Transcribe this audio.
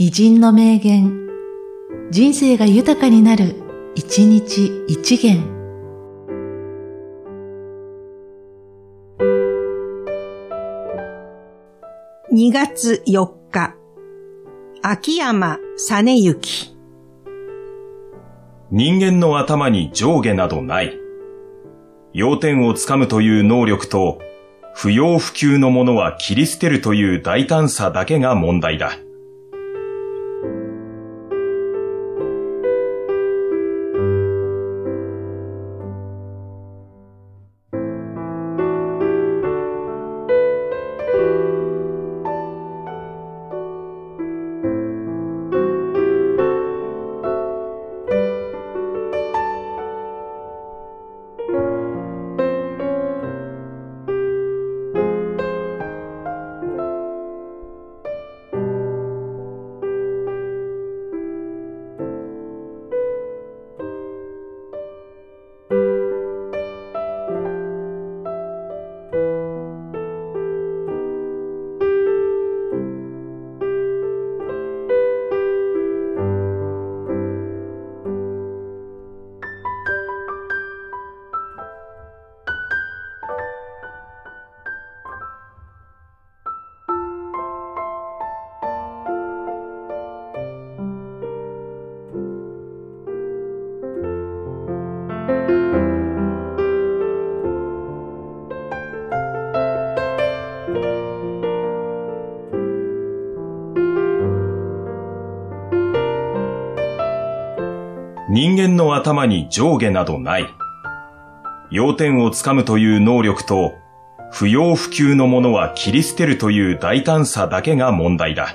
偉人の名言、人生が豊かになる、一日一元。2月4日、秋山実之。人間の頭に上下などない。要点をつかむという能力と、不要不急のものは切り捨てるという大胆さだけが問題だ。人間の頭に上下などない。要点をつかむという能力と、不要不急のものは切り捨てるという大胆さだけが問題だ。